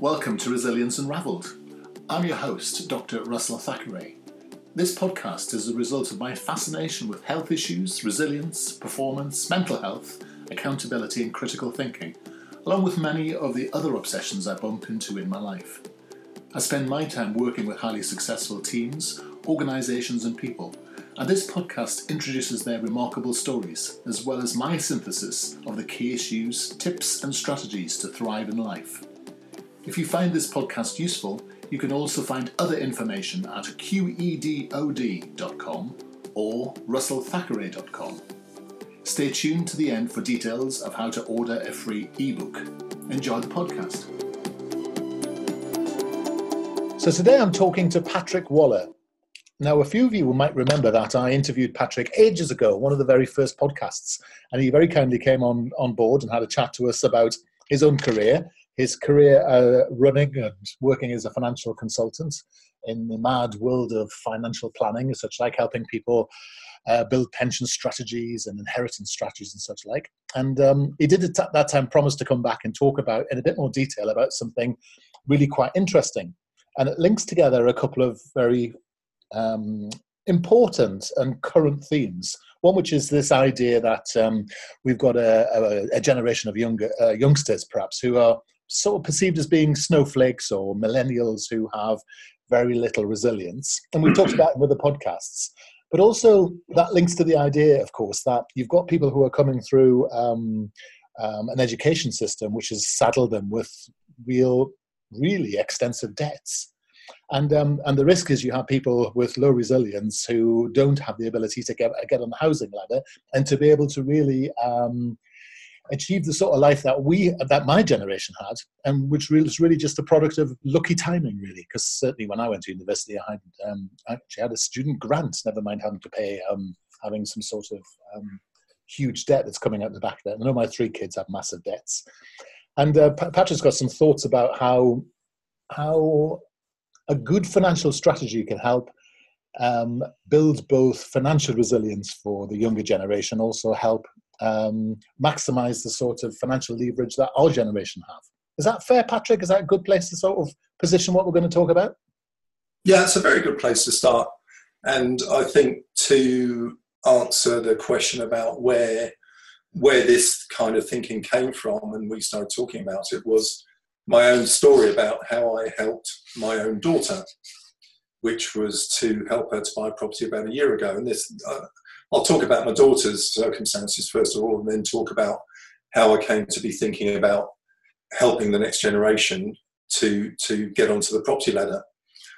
Welcome to Resilience Unraveled. I'm your host, Dr. Russell Thackeray. This podcast is a result of my fascination with health issues, resilience, performance, mental health, accountability, and critical thinking, along with many of the other obsessions I bump into in my life. I spend my time working with highly successful teams, organisations, and people, and this podcast introduces their remarkable stories, as well as my synthesis of the key issues, tips, and strategies to thrive in life. If you find this podcast useful, you can also find other information at qedod.com or russellthackeray.com. Stay tuned to the end for details of how to order a free ebook. Enjoy the podcast. So, today I'm talking to Patrick Waller. Now, a few of you might remember that I interviewed Patrick ages ago, one of the very first podcasts, and he very kindly came on, on board and had a chat to us about his own career his career uh, running and working as a financial consultant in the mad world of financial planning, such like helping people uh, build pension strategies and inheritance strategies and such like. And um, he did at that time promise to come back and talk about in a bit more detail about something really quite interesting. And it links together a couple of very um, important and current themes. One which is this idea that um, we've got a, a, a, generation of younger uh, youngsters, perhaps, who are sort of perceived as being snowflakes or millennials who have very little resilience. And we've talked about it with the podcasts. But also, that links to the idea, of course, that you've got people who are coming through um, um, an education system which has saddled them with real, really extensive debts. And, um, and the risk is you have people with low resilience who don't have the ability to get, get on the housing ladder and to be able to really um, achieve the sort of life that we that my generation had and which was really just a product of lucky timing really because certainly when i went to university i had um, actually had a student grant never mind having to pay um, having some sort of um, huge debt that's coming out the back of there. I know my three kids have massive debts. And uh, patrick's got some thoughts about how how a good financial strategy can help um, build both financial resilience for the younger generation, also help um, maximize the sort of financial leverage that our generation have. Is that fair, Patrick? Is that a good place to sort of position what we're going to talk about? Yeah, it's a very good place to start. And I think to answer the question about where where this kind of thinking came from and we started talking about it was my own story about how I helped my own daughter, which was to help her to buy property about a year ago. And this, uh, I'll talk about my daughter's circumstances first of all, and then talk about how I came to be thinking about helping the next generation to to get onto the property ladder.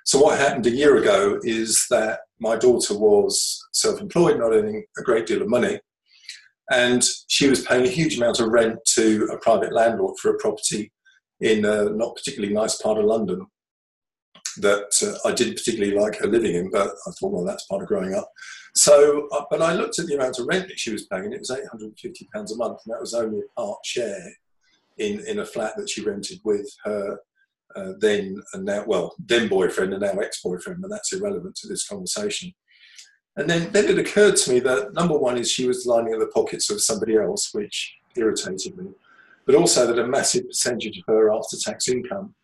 So what happened a year ago is that my daughter was self-employed, not earning a great deal of money, and she was paying a huge amount of rent to a private landlord for a property in a not particularly nice part of London that uh, I didn't particularly like her living in, but I thought, well, that's part of growing up. So, uh, but I looked at the amount of rent that she was paying, and it was £850 a month, and that was only a part share in, in a flat that she rented with her uh, then and now, well, then boyfriend and now ex boyfriend, and that's irrelevant to this conversation. And then, then it occurred to me that number one is she was lining the pockets of somebody else, which irritated me, but also that a massive percentage of her after tax income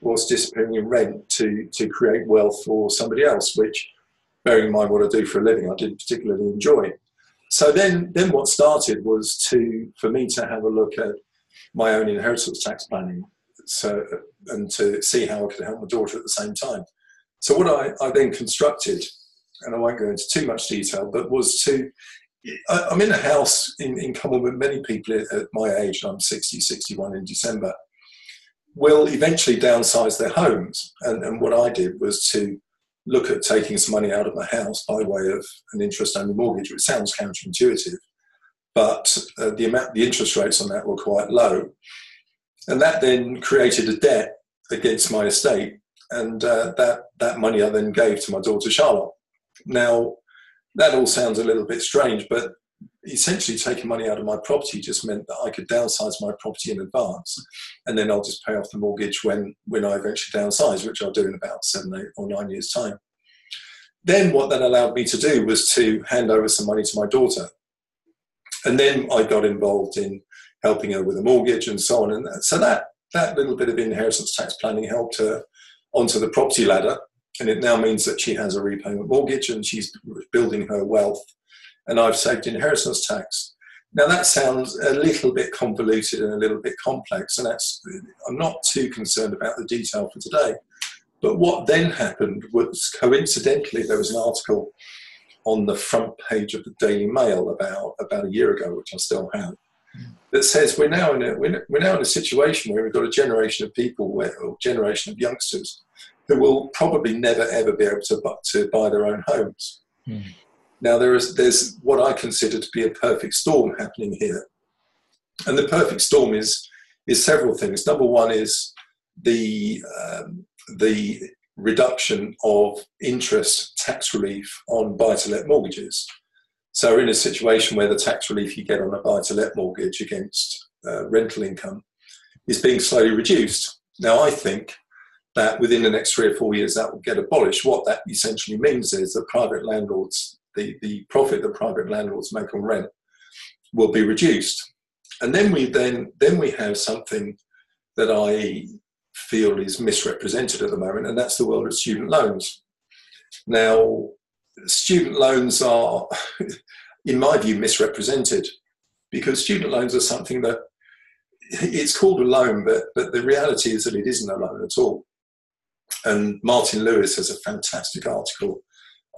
was disappearing in rent to, to create wealth for somebody else, which bearing in mind what I do for a living, I didn't particularly enjoy. So then, then what started was to for me to have a look at my own inheritance tax planning, so and to see how I could help my daughter at the same time. So what I, I then constructed, and I won't go into too much detail, but was to I, am in a house in, in common with many people at my age. I'm 60, 61 in December. Will eventually downsize their homes, and, and what I did was to look at taking some money out of my house by way of an interest-only mortgage, which sounds counterintuitive, but uh, the amount, the interest rates on that were quite low, and that then created a debt against my estate, and uh, that that money I then gave to my daughter Charlotte. Now, that all sounds a little bit strange, but essentially taking money out of my property just meant that I could downsize my property in advance, and then I'll just pay off the mortgage when when I eventually downsize, which I'll do in about seven, eight, or nine years' time. Then what that allowed me to do was to hand over some money to my daughter, and then I got involved in helping her with a mortgage and so on. And so that that little bit of inheritance tax planning helped her onto the property ladder. And it now means that she has a repayment mortgage and she's building her wealth. And I've saved inheritance tax. Now that sounds a little bit convoluted and a little bit complex, and that's I'm not too concerned about the detail for today. But what then happened was coincidentally there was an article on the front page of the Daily Mail about about a year ago, which I still have, that says we're now in a we're, now in a situation where we've got a generation of people, where, or generation of youngsters, who will probably never ever be able to to buy their own homes. Mm. Now there is there's what I consider to be a perfect storm happening here, and the perfect storm is is several things. Number one is the um, the reduction of interest tax relief on buy-to-let mortgages. So in a situation where the tax relief you get on a buy-to-let mortgage against uh, rental income is being slowly reduced. Now I think that within the next three or four years that will get abolished. What that essentially means is that private landlords, the, the profit that private landlords make on rent will be reduced. And then we then then we have something that I feel is misrepresented at the moment, and that's the world of student loans. Now, student loans are, in my view, misrepresented because student loans are something that it's called a loan, but, but the reality is that it isn't a loan at all. And Martin Lewis has a fantastic article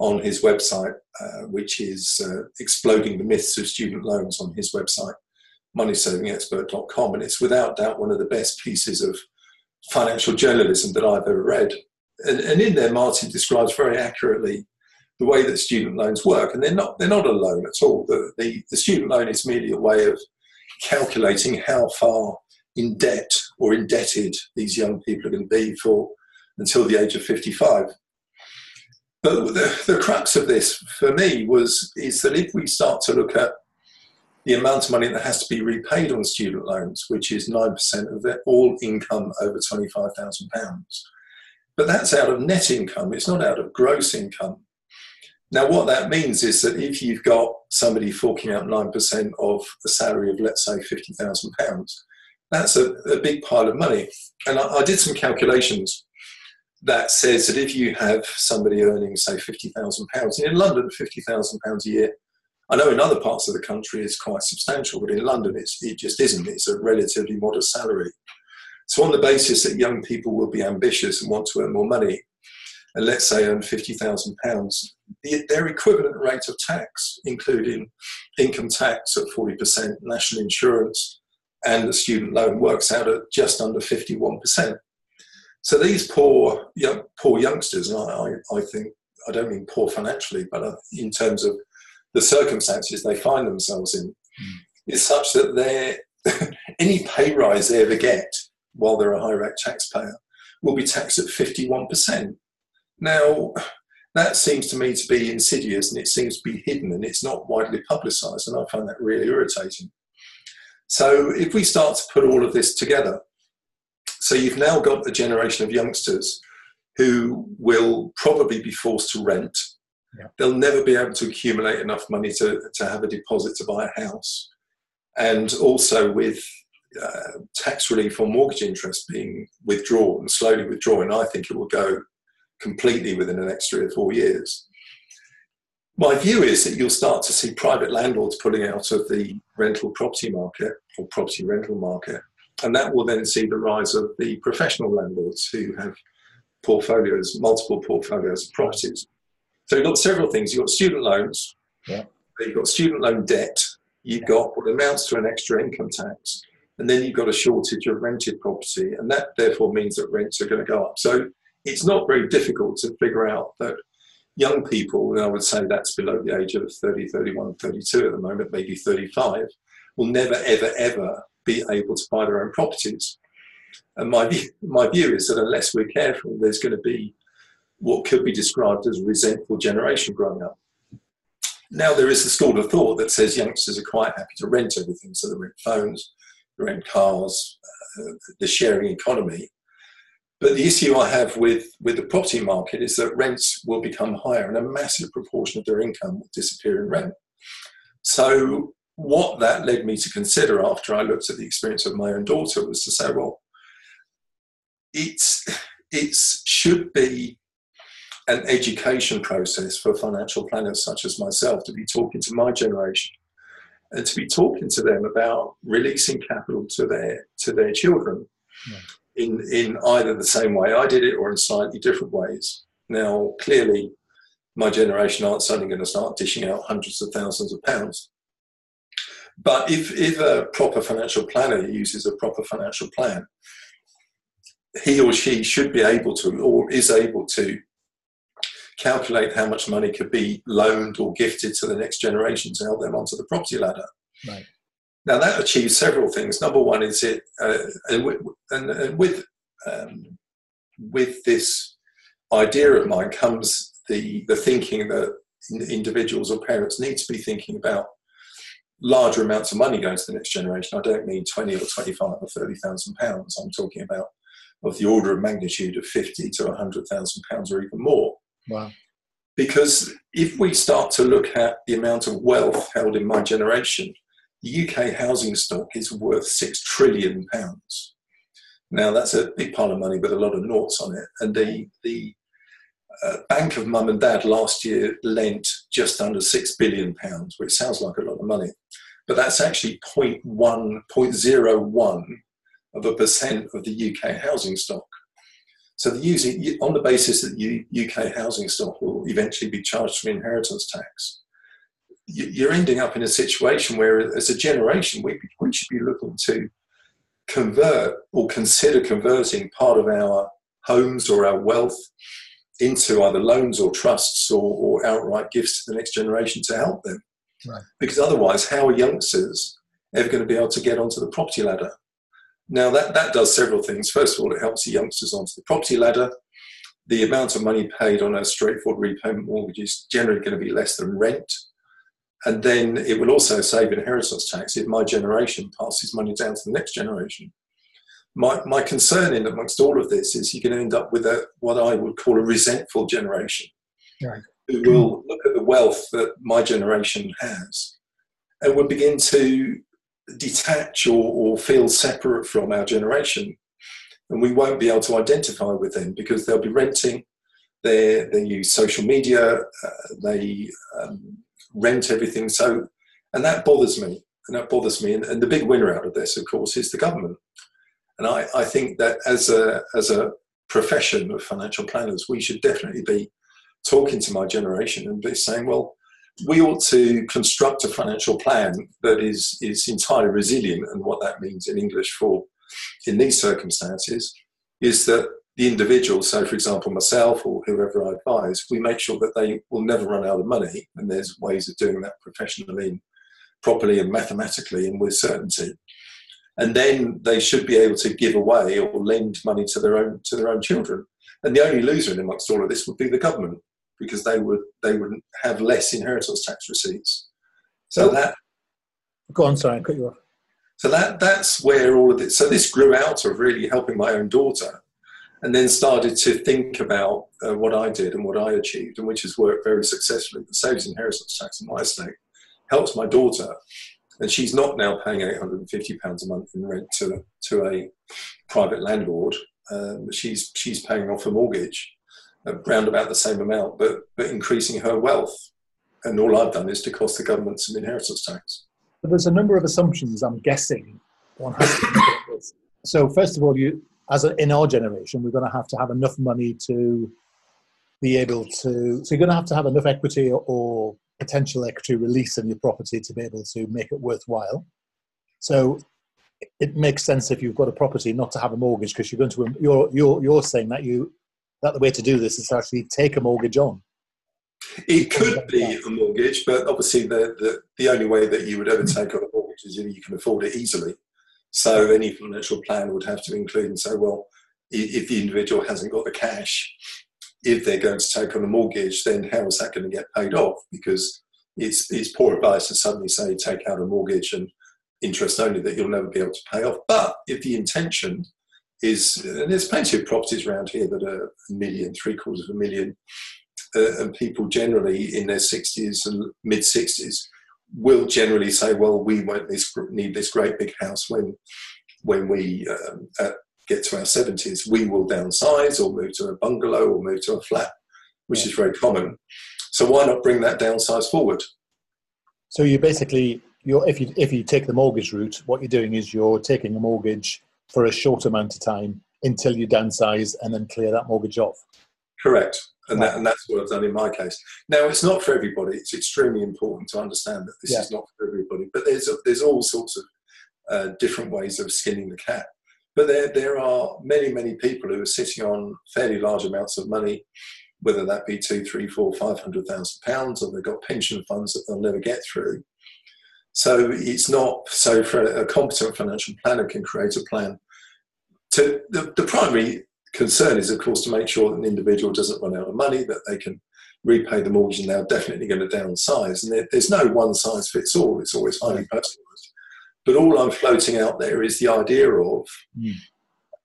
on his website, uh, which is uh, exploding the myths of student loans on his website, moneysavingexpert.com. And it's without doubt one of the best pieces of financial journalism that I've ever read. And, and in there, Martin describes very accurately the way that student loans work. And they're not, they're not a loan at all. The, the, the student loan is merely a way of calculating how far in debt or indebted these young people are going to be for until the age of 55. But the, the crux of this for me was is that if we start to look at the amount of money that has to be repaid on student loans, which is 9% of their all income over £25,000. But that's out of net income, it's not out of gross income. Now, what that means is that if you've got somebody forking out 9% of a salary of, let's say, £50,000, that's a, a, big pile of money. And I, I did some calculations that says that if you have somebody earning, say, £50,000, in London, £50,000 a year I know in other parts of the country it's quite substantial, but in London it just isn't. It's a relatively modest salary. So, on the basis that young people will be ambitious and want to earn more money, and let's say earn £50,000, their equivalent rate of tax, including income tax at 40%, national insurance, and the student loan, works out at just under 51%. So these poor young, poor youngsters, and I, I think, I don't mean poor financially, but uh, in terms of the circumstances they find themselves in mm. is such that they any pay rise they ever get while they're a high rate taxpayer will be taxed at 51%. Now, that seems to me to be insidious and it seems to be hidden and it's not widely publicised, and I find that really irritating. So, if we start to put all of this together, so you've now got a generation of youngsters who will probably be forced to rent yeah. They'll never be able to accumulate enough money to, to have a deposit to buy a house. And also with uh, tax relief on mortgage interest being withdrawn, slowly withdrawn, I think it will go completely within the next three or four years. My view is that you'll start to see private landlords pulling out of the rental property market or property rental market, and that will then see the rise of the professional landlords who have portfolios, multiple portfolios of properties. So you've got several things. You've got student loans, yeah. you've got student loan debt, you've got what amounts to an extra income tax, and then you've got a shortage of rented property, and that therefore means that rents are going to go up. So it's not very difficult to figure out that young people, and I would say that's below the age of 30, 31, 32 at the moment, maybe 35, will never, ever, ever be able to buy their own properties. And my view, my view is that unless we're careful, there's going to be what could be described as a resentful generation growing up. Now there is a school of thought that says youngsters are quite happy to rent everything, so they rent phones, they rent cars, uh, the sharing economy. But the issue I have with, with the property market is that rents will become higher and a massive proportion of their income will disappear in rent. So what that led me to consider after I looked at the experience of my own daughter was to say, well, it's it should be an education process for financial planners such as myself to be talking to my generation and to be talking to them about releasing capital to their to their children yeah. in in either the same way I did it or in slightly different ways. Now, clearly, my generation aren't suddenly going to start dishing out hundreds of thousands of pounds. But if, if a proper financial planner uses a proper financial plan, he or she should be able to, or is able to, calculate how much money could be loaned or gifted to the next generation to help them onto the property ladder. Right. Now that achieves several things. Number one is it, uh, and, with, and, and with um, with this idea of mine comes the the thinking that individuals or parents need to be thinking about larger amounts of money going to the next generation. I don't mean twenty or twenty-five or thirty thousand pounds. I'm talking about of the order of magnitude of fifty to hundred thousand pounds or even more. Wow. Because if we start to look at the amount of wealth held in my generation, the UK housing stock is worth six trillion pounds. Now that's a big pile of money with a lot of noughts on it, and the the uh, Bank of Mum and Dad last year lent just under six billion pounds, which sounds like a lot of money, but that's actually 0.1, 0.01 of a percent of the UK housing stock. So the using, on the basis that UK housing stock will eventually be charged for inheritance tax, you're ending up in a situation where, as a generation, we should be looking to convert or consider converting part of our homes or our wealth into either loans or trusts or, or outright gifts to the next generation to help them. Right. Because otherwise, how are youngsters ever going to be able to get onto the property ladder? Now, that, that does several things. First of all, it helps the youngsters onto the property ladder. The amount of money paid on a straightforward repayment mortgage is generally going to be less than rent. And then it will also save inheritance tax if my generation passes money down to the next generation. My, my concern in amongst all of this is you're going to end up with a, what I would call a resentful generation right. who will look at the wealth that my generation has and will begin to detach or, or feel separate from our generation. And we won't be able to identify with them because they'll be renting, they, they use social media, uh, they um, rent everything. So, and that bothers me. And that bothers me. And, and, the big winner out of this, of course, is the government. And I, I think that as a, as a profession of financial planners, we should definitely be talking to my generation and be saying, well, we ought to construct a financial plan that is, is entirely resilient. And what that means in English for in these circumstances is that the individual, so for example, myself or whoever I advise, we make sure that they will never run out of money. And there's ways of doing that professionally properly and mathematically and with certainty. And then they should be able to give away or lend money to their own to their own children. And the only loser in amongst all of this would be the government because they would they would have less inheritance tax receipts. So oh. that go on, sorry, I cut you off. So that that's where all of this. So this grew out of really helping my own daughter, and then started to think about uh, what I did and what I achieved, and which has worked very successfully. The saves inheritance tax in my estate helps my daughter, and she's not now paying eight hundred and fifty pounds a month in rent to to a private landlord. Um, she's she's paying off a mortgage around about the same amount, but, but increasing her wealth. And all I've done is to cost the government some inheritance tax. But there's a number of assumptions I'm guessing one has to So first of all, you as a, in our generation, we're going to have to have enough money to be able to. So you're going to have to have enough equity or, or potential equity release in your property to be able to make it worthwhile. So it makes sense if you've got a property not to have a mortgage because you're going to you're you're you're saying that you that the way to do this is to actually take a mortgage on. It could be a mortgage, but obviously the, the, the only way that you would ever take on a mortgage is if you can afford it easily. So any financial plan would have to include and say, well, if the individual hasn't got the cash, if they're going to take on a mortgage, then how is that going to get paid off? Because it's, it's poor advice to suddenly say take out a mortgage and interest only that you'll never be able to pay off. But if the intention is, and there's plenty of properties around here that are a million, three quarters of a million, uh, and people generally in their 60s and mid 60s will generally say, well, we won't need this great big house when, when we um, uh, get to our 70s, we will downsize or move to a bungalow or move to a flat, which is very common. So why not bring that downsize forward? So you basically, you're, if you if you take the mortgage route, what you're doing is you're taking a mortgage for a short amount of time until you downsize and then clear that mortgage off. Correct. And, that, and that's what I've done in my case. Now, it's not for everybody. It's extremely important to understand that this yeah. is not for everybody. But there's there's all sorts of uh, different ways of skinning the cat. But there there are many many people who are sitting on fairly large amounts of money, whether that be two, three, four, five hundred thousand pounds, or they've got pension funds that they'll never get through. So it's not so for a competent financial planner can create a plan. To the, the primary concern is, of course, to make sure that an individual doesn't run out of money, that they can repay the mortgage and they're definitely going to downsize. And there, there's no one size fits all, it's always highly personalised. But all I'm floating out there is the idea of mm.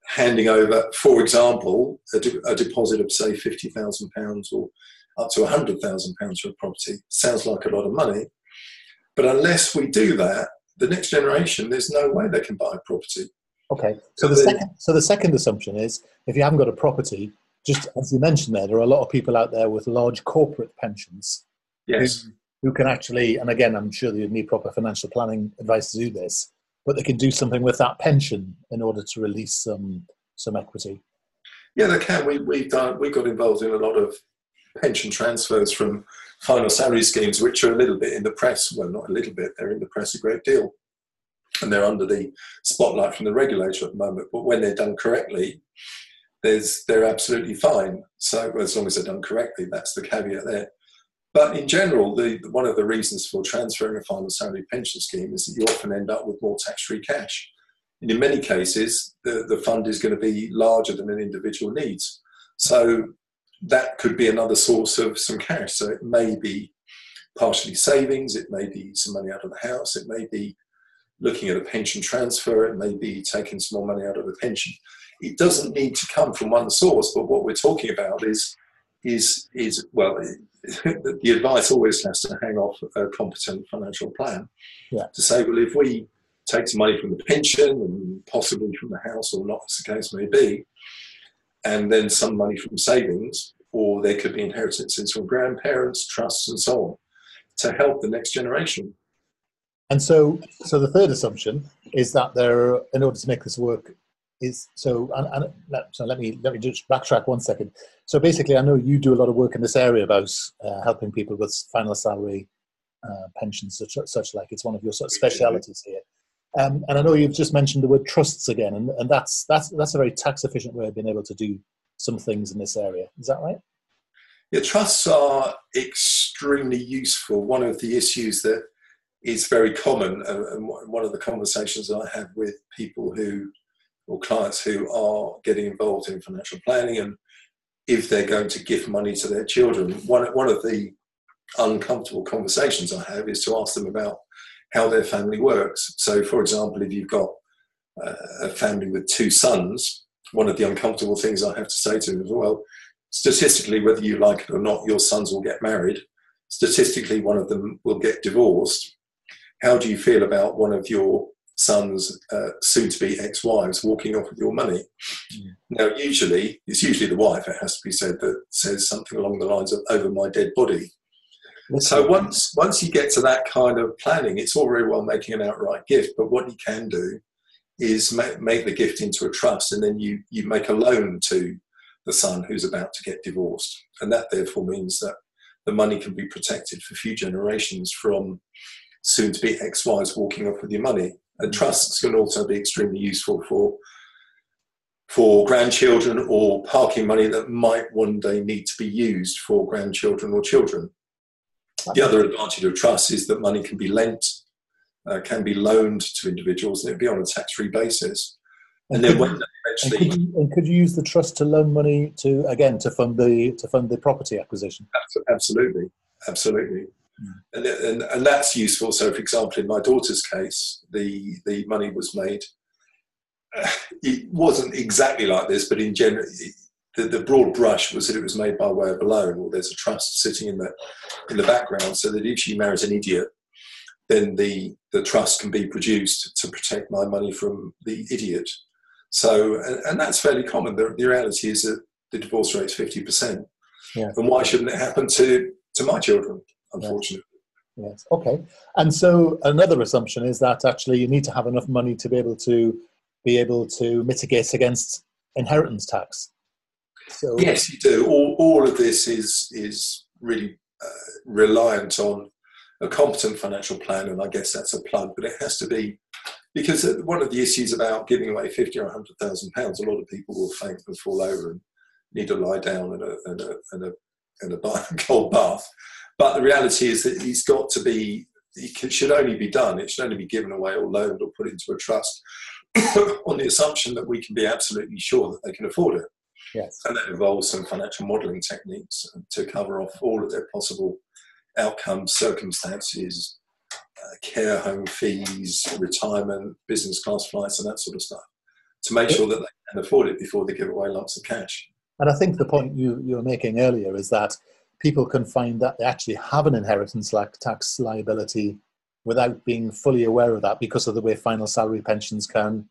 handing over, for example, a, de- a deposit of, say, £50,000 or up to £100,000 for a property. Sounds like a lot of money. But unless we do that, the next generation, there's no way they can buy property. Okay. So the second, so the second assumption is if you haven't got a property, just as you mentioned there, there are a lot of people out there with large corporate pensions. Yes. Who, can actually, and again, I'm sure you need proper financial planning advice to do this, but they can do something with that pension in order to release some some equity. Yeah, they can. We we've done we got involved in a lot of pension transfers from final salary schemes, which are a little bit in the press. Well, not a little bit; they're in the press a great deal and they're under the spotlight from the regulator at the moment. But when they're done correctly, there's they're absolutely fine. So as long as they're done correctly, that's the caveat there. But in general, the, one of the reasons for transferring a final salary pension scheme is that you often end up with more tax-free cash. And in many cases, the, the fund is going to be larger than an individual needs. So that could be another source of some cash. So it may be partially savings, it may be some money out of the house, it may be looking at a pension transfer, it may be taking some more money out of the pension. It doesn't need to come from one source, but what we're talking about is is is well, the advice always has to hang off a competent financial plan yeah. to say, well, if we take some money from the pension and possibly from the house, or not, as the case may be, and then some money from savings, or there could be inheritances from grandparents, trusts, and so on, to help the next generation. And so, so the third assumption is that there, in order to make this work, is so. And, and so let me let me just backtrack one second. So basically, I know you do a lot of work in this area about uh, helping people with final salary uh, pensions, such, such like it's one of your sort of specialities here. Um, and I know you've just mentioned the word trusts again, and, and that's that's that's a very tax efficient way of being able to do some things in this area. Is that right? Yeah, trusts are extremely useful. One of the issues that is very common. And one of the conversations I have with people who, or clients who are getting involved in financial planning and if they're going to give money to their children, one, one of the uncomfortable conversations I have is to ask them about how their family works. So, for example, if you've got uh, a family with two sons, one of the uncomfortable things I have to say to them is, well, statistically, whether you like it or not, your sons will get married. Statistically, one of them will get divorced how do you feel about one of your son's uh, soon-to-be ex-wives walking off with your money? Yeah. Now, usually, it's usually the wife, it has to be said, that says something along the lines of "over my dead body." so once once you get to that kind of planning, it's all very well making an outright gift, but what you can do is make, make the gift into a trust, and then you you make a loan to the son who's about to get divorced, and that therefore means that the money can be protected for few generations from soon to be ex-wives walking off with your money. And trusts can also be extremely useful for for grandchildren or parking money that might one day need to be used for grandchildren or children. The other advantage of trusts is that money can be lent, uh, can be loaned to individuals, and it'd be on a tax-free basis. And, and then when eventually, and could, you, and could you use the trust to loan money to again to fund the to fund the property acquisition? Absolutely, absolutely. And, and, and that's useful. So, for example, in my daughter's case, the, the money was made. It wasn't exactly like this, but in general, the, the broad brush was that it was made by way of a loan, or there's a trust sitting in the in the background, so that if she marries an idiot, then the the trust can be produced to protect my money from the idiot. So, and, and that's fairly common. The, the, reality is that the divorce rate is 50%. Yeah. And why shouldn't it happen to, to my children, unfortunately? Yes. yes. Okay. And so another assumption is that actually you need to have enough money to be able to be able to mitigate against inheritance tax. So yes, you do. All, all of this is is really uh, reliant on a competent financial plan, and I guess that's a plug. But it has to be because one of the issues about giving away fifty or hundred thousand pounds, a lot of people will faint and fall over and need to lie down in a in a in a, in a cold bath. But the reality is that he's got to be. It should only be done. It should only be given away or loaned or put into a trust on the assumption that we can be absolutely sure that they can afford it. Yes. And that involves some financial modelling techniques to cover off all of their possible outcomes, circumstances, uh, care home fees, retirement, business class flights, and that sort of stuff to make sure that they can afford it before they give away lots of cash. And I think the point you, you were making earlier is that people can find that they actually have an inheritance tax liability without being fully aware of that because of the way final salary pensions can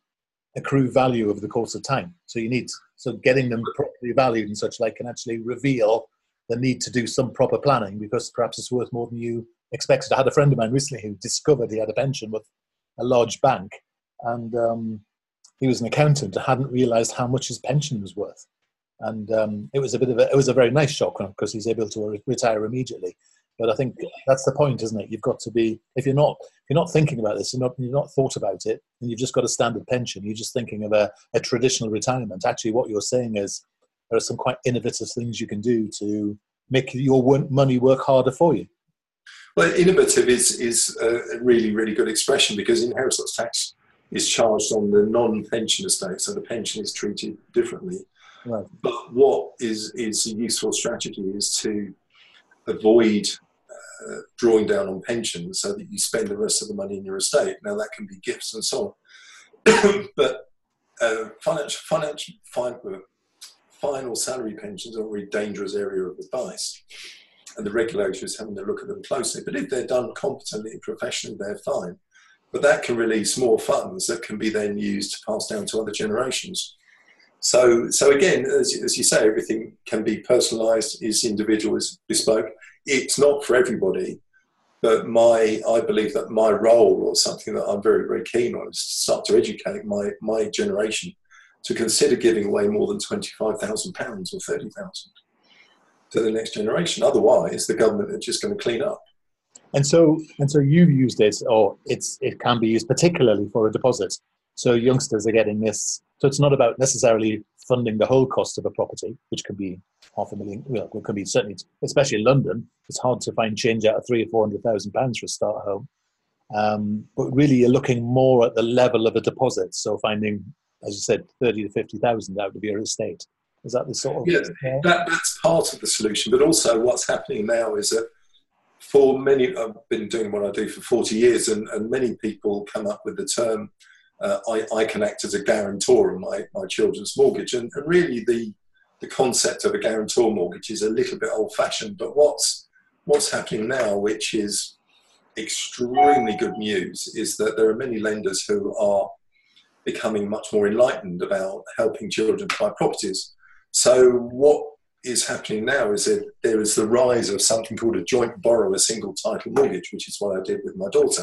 accrue value over the course of time. So you need so getting them properly valued and such like can actually reveal the need to do some proper planning because perhaps it's worth more than you expected. I had a friend of mine recently who discovered he had a pension with a large bank, and um, he was an accountant and hadn't realised how much his pension was worth. And um, it was a bit of a, it was a very nice shock because he's able to retire immediately. But I think that's the point, isn't it? You've got to be if you're not if you're not thinking about this, you're not you're not thought about it, and you've just got a standard pension. You're just thinking of a, a traditional retirement. Actually, what you're saying is there are some quite innovative things you can do to make your money work harder for you. Well, innovative is is a really really good expression because inheritance tax is charged on the non-pension estate, so the pension is treated differently. Right. But what is is a useful strategy is to avoid uh, drawing down on pensions so that you spend the rest of the money in your estate. Now that can be gifts and so on, but uh, financial, financial, final, final salary pensions are a really dangerous area of advice, and the regulator is having to look at them closely. But if they're done competently and professionally, they're fine. But that can release more funds that can be then used to pass down to other generations. So, so again, as, as you say, everything can be personalised, is individual, is bespoke. It's not for everybody, but my I believe that my role or something that I'm very very keen on is to start to educate my my generation to consider giving away more than twenty five thousand pounds or thirty thousand to the next generation. Otherwise, the government are just going to clean up. And so, and so you've used it, or it's it can be used particularly for a deposit. So youngsters are getting this. So it's not about necessarily funding the whole cost of a property, which can be half a million. Well, it can be certainly, especially in London, it's hard to find change out of three or four hundred thousand pounds for a start home. Um, but really, you're looking more at the level of a deposit. So finding, as you said, thirty to fifty thousand out of your estate. Is that the sort of? Yeah, that, that's part of the solution. But also, what's happening now is that for many, I've been doing what I do for forty years, and, and many people come up with the term uh, I, I, can act as a guarantor on my, my children's mortgage. And, and, really, the, the concept of a guarantor mortgage is a little bit old fashioned. But what's, what's happening now, which is extremely good news, is that there are many lenders who are becoming much more enlightened about helping children buy properties. So, what is happening now is that there is the rise of something called a joint borrower single title mortgage, which is what I did with my daughter.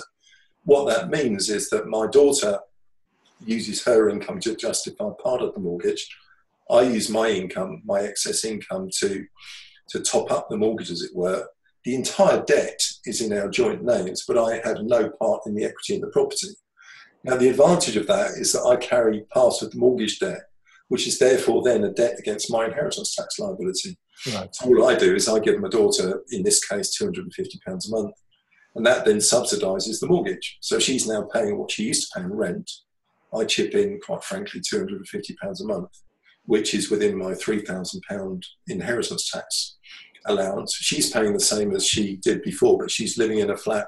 What that means is that my daughter uses her income to justify part of the mortgage. I use my income, my excess income, to to top up the mortgage, as it were. The entire debt is in our joint names, but I have no part in the equity in the property. Now, the advantage of that is that I carry part of the mortgage debt, which is therefore then a debt against my inheritance tax liability. Right. So all I do is I give my daughter, in this case, £250 a month, and that then subsidises the mortgage. So she's now paying what she used to pay in rent, I chip in, quite frankly, £250 a month, which is within my £3,000 inheritance tax allowance. She's paying the same as she did before, but she's living in a flat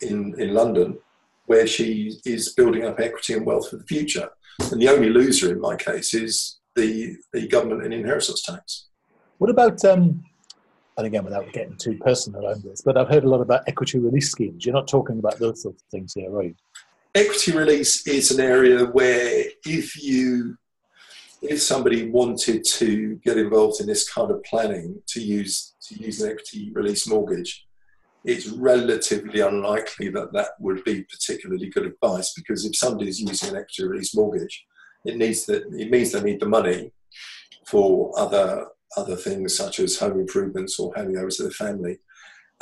in, in London where she is building up equity and wealth for the future. And the only loser in my case is the, the government and inheritance tax. What about, um, and again, without getting too personal on this, but I've heard a lot about equity release schemes. You're not talking about those sorts of things here, are you? Equity release is an area where if you if somebody wanted to get involved in this kind of planning to use to use an equity release mortgage, it's relatively unlikely that that would be particularly good advice because if somebody is using an equity release mortgage, it needs that it means they need the money for other other things such as home improvements or handing over to the family.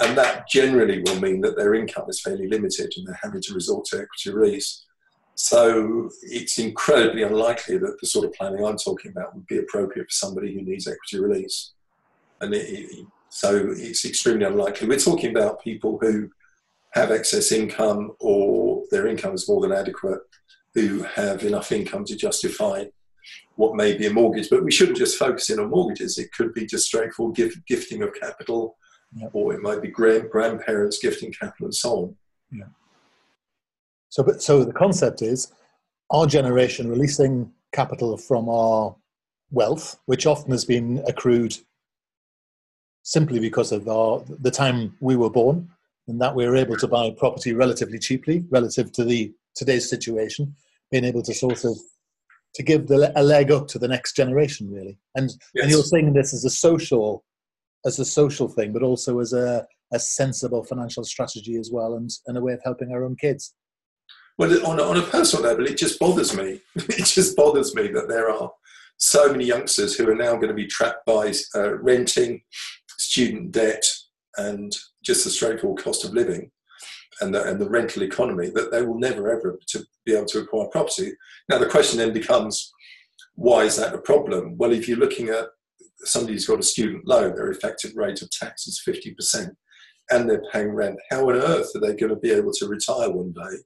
And that generally will mean that their income is fairly limited and they're having to resort to equity release. So it's incredibly unlikely that the sort of planning I'm talking about would be appropriate for somebody who needs equity release. And it, so it's extremely unlikely. We're talking about people who have excess income or their income is more than adequate, who have enough income to justify what may be a mortgage. But we shouldn't just focus in on mortgages. It could be just straightforward gift, gifting of capital, yep. or it might be grand, grandparents gifting capital and so on. Yeah. So, but, so the concept is our generation releasing capital from our wealth, which often has been accrued simply because of our, the time we were born, and that we were able to buy property relatively cheaply relative to the today's situation, being able to sort of to give the, a leg up to the next generation, really. And, yes. and you're saying this as a social, as a social thing, but also as a, a sensible financial strategy as well, and, and a way of helping our own kids. Well, on a, on a personal level, it just bothers me. it just bothers me that there are so many youngsters who are now going to be trapped by uh, renting, student debt, and just the straightforward cost of living and the, and the rental economy that they will never ever to be able to acquire property. Now the question then becomes, why is that a problem? Well, if you're looking at somebody who's got a student loan, their effective rate of tax is 50%, and they're paying rent, how on earth are they going to be able to retire one day?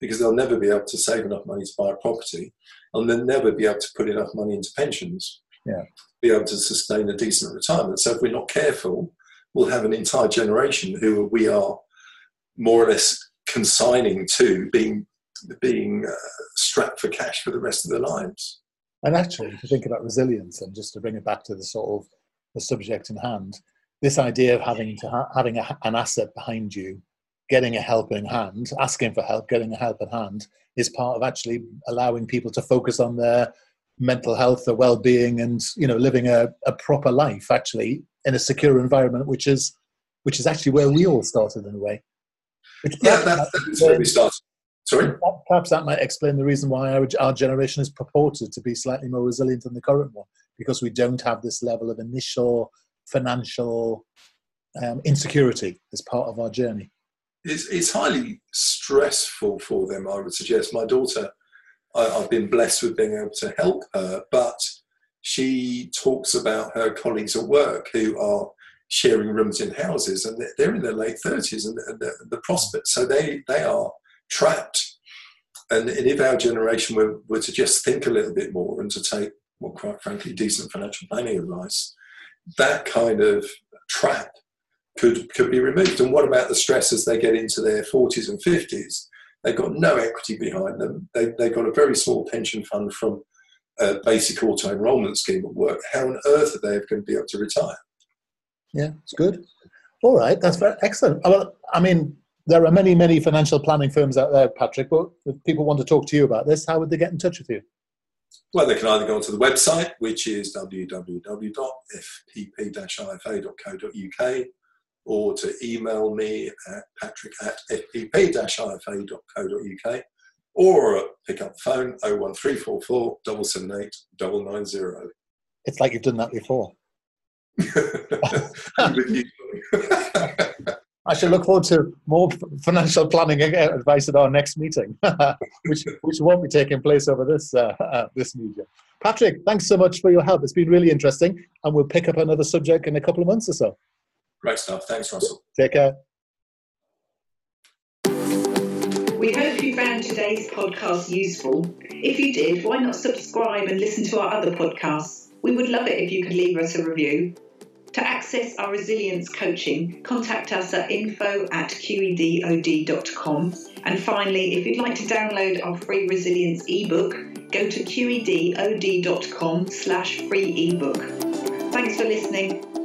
Because they'll never be able to save enough money to buy a property, and they'll never be able to put enough money into pensions, yeah. be able to sustain a decent retirement. So if we're not careful, we'll have an entire generation who we are more or less consigning to being being uh, strapped for cash for the rest of their lives. And actually, to think about resilience, and just to bring it back to the sort of the subject in hand, this idea of having to ha- having a, an asset behind you, getting a helping hand, asking for help, getting a helping hand, is part of actually allowing people to focus on their mental health, their well-being, and you know, living a, a proper life actually in a secure environment, which is which is actually where we all started in a way. Which yeah, that, that's where we started. Sorry? Perhaps that might explain the reason why our, our generation is purported to be slightly more resilient than the current one, because we don't have this level of initial financial um, insecurity as part of our journey. It's, it's highly stressful for them, I would suggest. My daughter, I, I've been blessed with being able to help her, but she talks about her colleagues at work who are sharing rooms in houses, and they're in their late thirties, and the, the, prospect. So they they are trapped. And, and if our generation were, were to just think a little bit more and to take, well, quite frankly, decent financial planning advice, that kind of trap could could be removed. And what about the stress as they get into their forties and fifties? They've got no equity behind them. They, they've got a very small pension fund from a basic auto enrolment scheme at work. How on earth are they going to be able to retire? Yeah, it's good. All right, that's very excellent. I mean, there are many, many financial planning firms out there, Patrick. But if people want to talk to you about this, how would they get in touch with you? Well, they can either go onto the website, which is www.fpp-ifa.co.uk, or to email me at patrick at fpp-ifa.co.uk, or pick up the phone 01344 778 990. It's like you've done that before. I shall look forward to more financial planning advice at our next meeting, which which won't be taking place over this uh, uh, this media. Patrick, thanks so much for your help. It's been really interesting, and we'll pick up another subject in a couple of months or so. Great stuff. Thanks, Russell. Take care. We hope you found today's podcast useful. If you did, why not subscribe and listen to our other podcasts? We would love it if you could leave us a review. To access our resilience coaching, contact us at info at qedod.com. And finally, if you'd like to download our free resilience ebook, go to qedod.com slash free ebook. Thanks for listening.